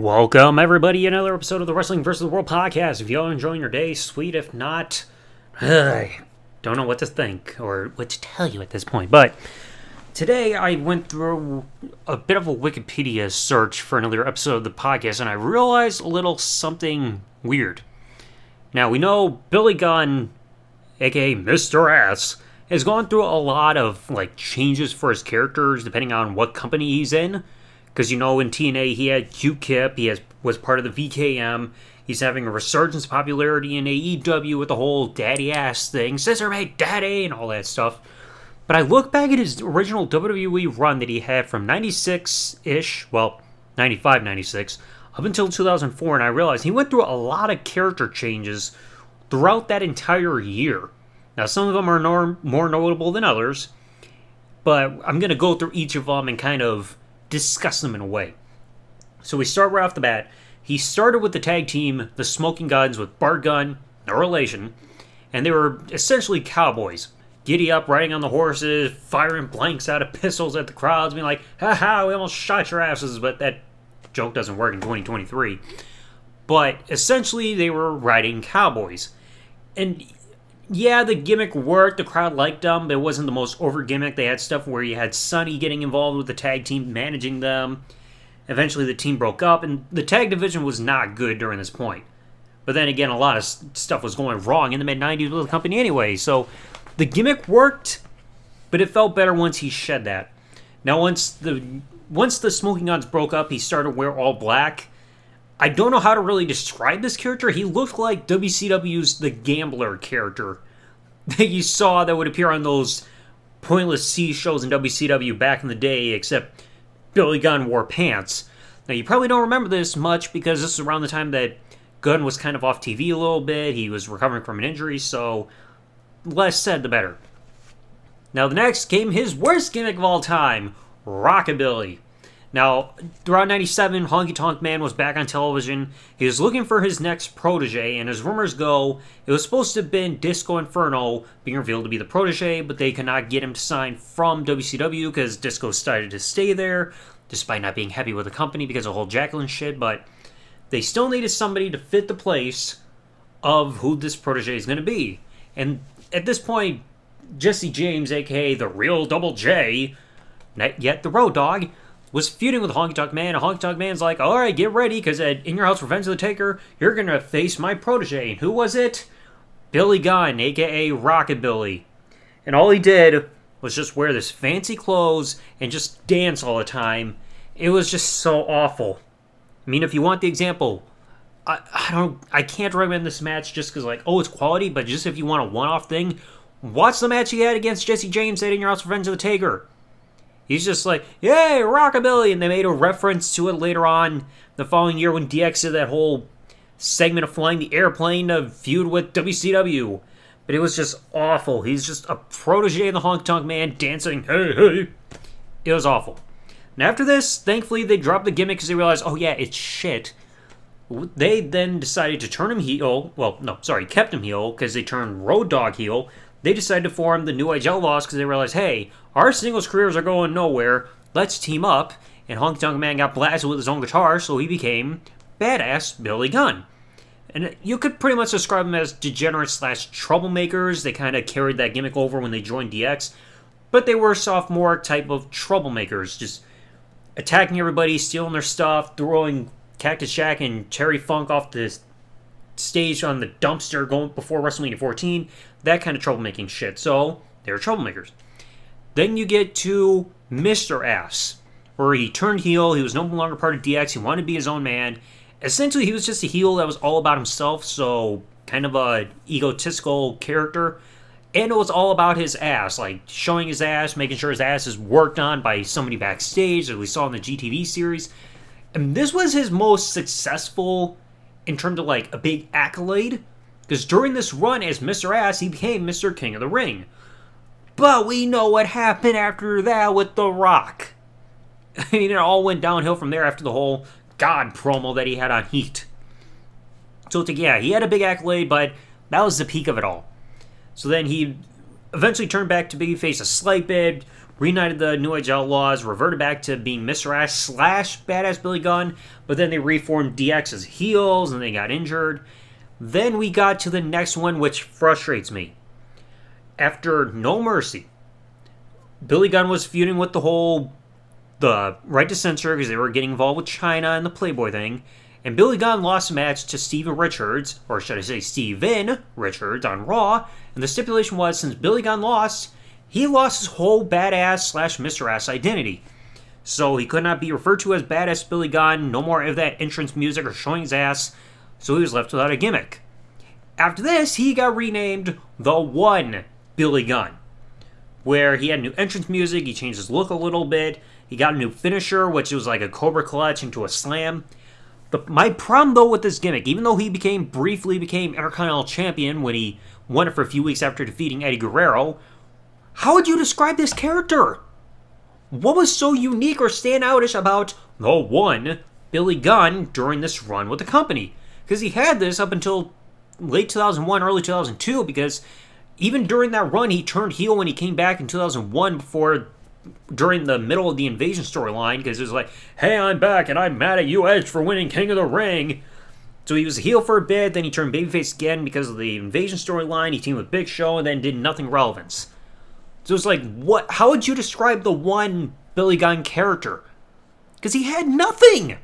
Welcome, everybody, another episode of the Wrestling vs. the World podcast. If y'all enjoying your day, sweet. If not, I don't know what to think or what to tell you at this point. But today I went through a bit of a Wikipedia search for another episode of the podcast, and I realized a little something weird. Now, we know Billy Gunn, aka Mr. Ass, has gone through a lot of like changes for his characters depending on what company he's in. Because you know, in TNA he had Q-Kip, he has was part of the VKM. He's having a resurgence of popularity in AEW with the whole daddy ass thing, scissor made daddy, and all that stuff. But I look back at his original WWE run that he had from 96 ish, well, 95, 96, up until 2004, and I realized he went through a lot of character changes throughout that entire year. Now, some of them are more notable than others, but I'm going to go through each of them and kind of discuss them in a way. So we start right off the bat. He started with the tag team, the Smoking Gunns, with Bart Gunn, no relation, and they were essentially cowboys. Giddy up, riding on the horses, firing blanks out of pistols at the crowds, being like, ha ha, we almost shot your asses, but that joke doesn't work in 2023. But essentially, they were riding cowboys. And yeah, the gimmick worked. The crowd liked them, but it wasn't the most over gimmick. They had stuff where you had Sunny getting involved with the tag team, managing them. Eventually, the team broke up, and the tag division was not good during this point. But then again, a lot of stuff was going wrong in the mid 90s with the company anyway. So the gimmick worked, but it felt better once he shed that. Now, once the once the Smoking Gunns broke up, he started wear all black. I don't know how to really describe this character. He looked like WCW's The Gambler character that you saw that would appear on those pointless C shows in WCW back in the day, except Billy Gunn wore pants. Now, you probably don't remember this much because this is around the time that Gunn was kind of off TV a little bit. He was recovering from an injury, so less said the better. Now, the next came his worst gimmick of all time Rockabilly. Now, throughout 97, Honky Tonk Man was back on television. He was looking for his next protege, and as rumors go, it was supposed to have been Disco Inferno being revealed to be the protege, but they could not get him to sign from WCW because Disco decided to stay there, despite not being happy with the company because of whole Jacqueline shit. But they still needed somebody to fit the place of who this protege is going to be. And at this point, Jesse James, aka the real Double J, not yet the Road Dog, was feuding with Honky Tonk Man, and Honky Tonk Man's like, all right, get ready, because In Your House Revenge of the Taker, you're going to face my protege. And who was it? Billy Gunn, aka Rockabilly. And all he did was just wear this fancy clothes and just dance all the time. It was just so awful. I mean, if you want the example, I, I don't, I can't recommend this match just because like, oh, it's quality, but just if you want a one-off thing, watch the match he had against Jesse James at In Your House Revenge of the Taker. He's just like, yay, rockabilly. And they made a reference to it later on the following year when DX did that whole segment of flying the airplane to feud with WCW. But it was just awful. He's just a protege of the Honk Tonk Man dancing, hey, hey. It was awful. And after this, thankfully, they dropped the gimmick because they realized, oh, yeah, it's shit. They then decided to turn him heel. Well, no, sorry, kept him heel because they turned Road Dog heel. They decided to form the New Age Outlaws because they realized, hey, our singles careers are going nowhere. Let's team up. And Honky Tonk Man got blasted with his own guitar, so he became badass Billy Gunn. And you could pretty much describe them as degenerates slash troublemakers. They kind of carried that gimmick over when they joined DX, but they were sophomore type of troublemakers, just attacking everybody, stealing their stuff, throwing Cactus Jack and Terry Funk off the stage on the dumpster going before WrestleMania 14, that kind of troublemaking shit. So they're troublemakers. Then you get to Mr. Ass, where he turned heel. He was no longer part of DX. He wanted to be his own man. Essentially, he was just a heel that was all about himself, so kind of a egotistical character. And it was all about his ass, like showing his ass, making sure his ass is worked on by somebody backstage, as we saw in the GTV series. And this was his most successful in terms of like a big accolade. Because during this run as Mr. Ass, he became Mr. King of the Ring. But we know what happened after that with The Rock. I mean, it all went downhill from there after the whole God promo that he had on Heat. So, to, yeah, he had a big accolade, but that was the peak of it all. So then he eventually turned back to babyface a slight bit, reunited the New Age Outlaws, reverted back to being Mr. Ass slash Badass Billy Gunn, but then they reformed DX as heels and they got injured. Then we got to the next one, which frustrates me. After No Mercy, Billy Gunn was feuding with the whole the right to censor because they were getting involved with Chyna and the Playboy thing. And Billy Gunn lost a match to Steven Richards, or should I say Steven Richards, on Raw. And the stipulation was since Billy Gunn lost, he lost his whole badass slash Mr. Ass identity. So he could not be referred to as Badass Billy Gunn, no more of that entrance music or showing his ass, so he was left without a gimmick. After this, he got renamed The One Billy Gunn, where he had new entrance music, he changed his look a little bit, he got a new finisher, which was like a Cobra Clutch into a slam. But my problem though with this gimmick, even though he became briefly became Intercontinental Champion when he won it for a few weeks after defeating Eddie Guerrero, how would you describe this character? What was so unique or standoutish about the one Billy Gunn during this run with the company? Because he had this up until late 2001, early 2002, because even during that run, he turned heel when he came back in 2001 before during the middle of the invasion storyline because it was like, hey, I'm back and I'm mad at you, Edge, for winning King of the Ring. So he was a heel for a bit, then he turned babyface again because of the invasion storyline. He teamed with Big Show and then did nothing relevance. So it's like, what? How would you describe the one Billy Gunn character? Because he had nothing.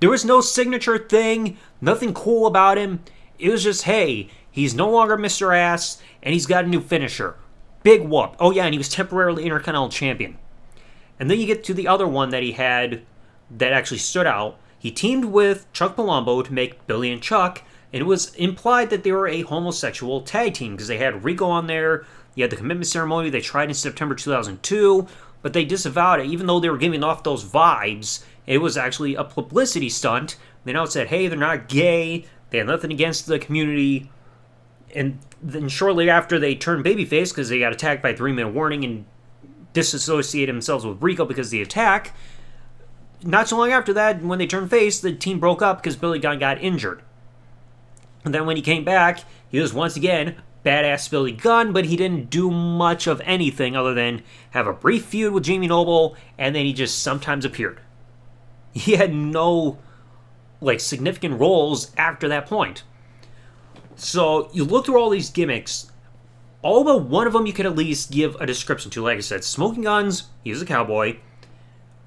There was no signature thing, nothing cool about him. It was just, hey, he's no longer Mr. Ass, and he's got a new finisher. Big whoop. Oh, yeah, and he was temporarily Intercontinental Champion. And then you get to the other one that he had that actually stood out. He teamed with Chuck Palumbo to make Billy and Chuck, and it was implied that they were a homosexual tag team because they had Rico on there. You had the commitment ceremony they tried in September 2002, but they disavowed it, even though they were giving off those vibes. It was actually a publicity stunt. They now said, hey, they're not gay, they have nothing against the community, and then shortly after they turned babyface because they got attacked by three minute warning and disassociated themselves with Rico because of the attack. Not so long after that, when they turned face, the team broke up because Billy Gunn got injured. And then when he came back, he was once again badass Billy Gunn, but he didn't do much of anything other than have a brief feud with Jamie Noble, and then he just sometimes appeared. He had no like significant roles after that point. So you look through all these gimmicks, all but one of them you could at least give a description to. Like I said, Smoking Gunns, he was a cowboy.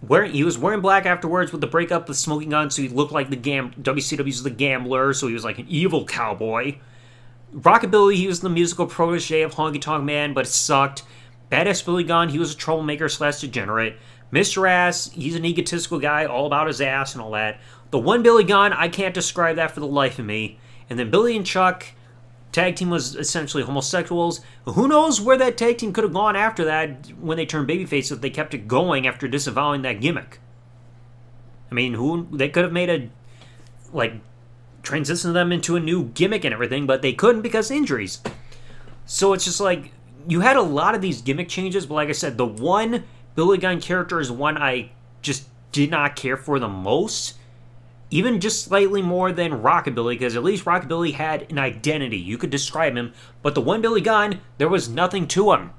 Wearing, he was wearing black afterwards with the breakup with Smoking Gunns, so he looked like the gam. WCW's the gambler, so he was like an evil cowboy. Rockabilly, he was the musical protege of Honky Tonk Man, but it sucked. Badass Billy Gunn, he was a troublemaker slash degenerate. Mr. Ass, he's an egotistical guy, all about his ass and all that. The one Billy Gunn, I can't describe that for the life of me. And then Billy and Chuck, tag team was essentially homosexuals. Who knows where that tag team could have gone after that when they turned babyface if they kept it going after disavowing that gimmick. I mean, who they could have made a like transition them into a new gimmick and everything, but they couldn't because injuries. So it's just like you had a lot of these gimmick changes, but like I said, the one Billy Gunn character is one I just did not care for the most even just slightly more than Rockabilly, because at least Rockabilly had an identity. You could describe him, but the one Billy Gunn, there was nothing to him.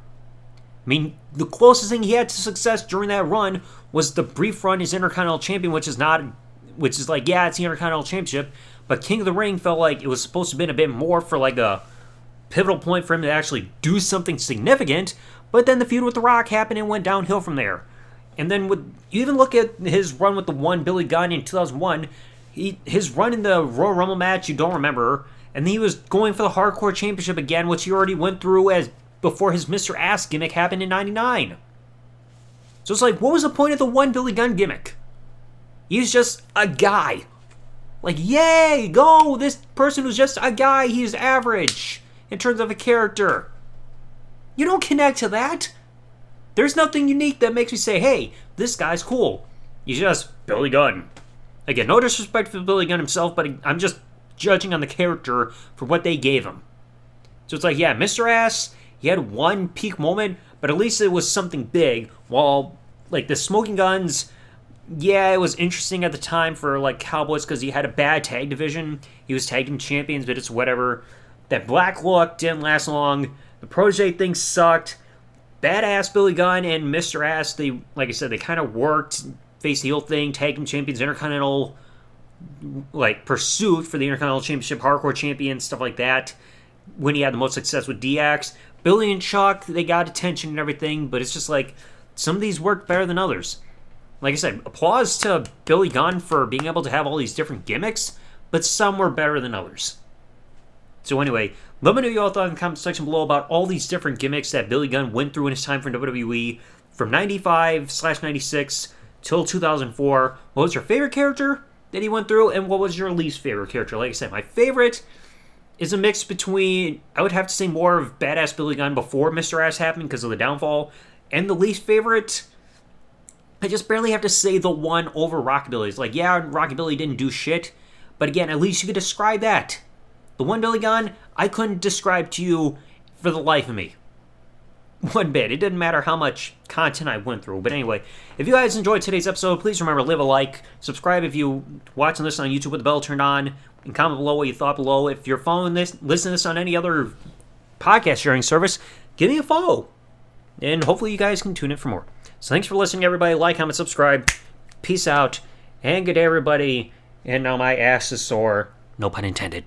I mean, the closest thing he had to success during that run was the brief run as Intercontinental Champion, which is not, which is like, yeah, it's the Intercontinental Championship, but King of the Ring felt like it was supposed to have been a bit more for like a pivotal point for him to actually do something significant, but then the feud with The Rock happened and went downhill from there. And then with you even look at his run with the one Billy Gunn in 2001, he, his run in the Royal Rumble match you don't remember, and then he was going for the Hardcore Championship again, which he already went through as before his Mr. Ass gimmick happened in '99. So it's like, what was the point of the one Billy Gunn gimmick? He's just a guy. Like, yay, go! This person was just a guy. He's average in terms of a character. You don't connect to that. There's nothing unique that makes me say, hey, this guy's cool. He's just Billy Gunn. Again, no disrespect for Billy Gunn himself, but I'm just judging on the character for what they gave him. So it's like, yeah, Mr. Ass, he had one peak moment, but at least it was something big. While, like, the Smoking Gunns, yeah, it was interesting at the time for, like, Cowboys because he had a bad tag division. He was tagging champions, but it's whatever. That black look didn't last long. The protege thing sucked. badass Billy Gunn and Mr. Ass, they like I said, they kind of worked face the heel thing, tag team champions, intercontinental like pursuit for the intercontinental championship, hardcore champion, stuff like that. When he had the most success with DX, Billy and Chuck, they got attention and everything, but it's just like some of these worked better than others. Like I said, applause to Billy Gunn for being able to have all these different gimmicks, but some were better than others. So anyway, let me know your thoughts in the comment section below about all these different gimmicks that Billy Gunn went through in his time for WWE from 95 slash 96 till 2004. What was your favorite character that he went through, and what was your least favorite character? Like I said, my favorite is a mix between, I would have to say more of Badass Billy Gunn before Mr. Ass happened because of the downfall, and the least favorite, I just barely have to say the one over Rockabilly. It's like, yeah, Rockabilly didn't do shit, but again, at least you could describe that. The one Billy Gunn, I couldn't describe to you for the life of me. One bit. It didn't matter how much content I went through. But anyway, if you guys enjoyed today's episode, please remember leave a like, subscribe if you watching this on YouTube with the bell turned on, and comment below what you thought below. If you're following this, listening to this on any other podcast sharing service, give me a follow. And hopefully you guys can tune in for more. So thanks for listening, everybody. Like, comment, subscribe. Peace out. And good day, everybody. And now my ass is sore. No pun intended.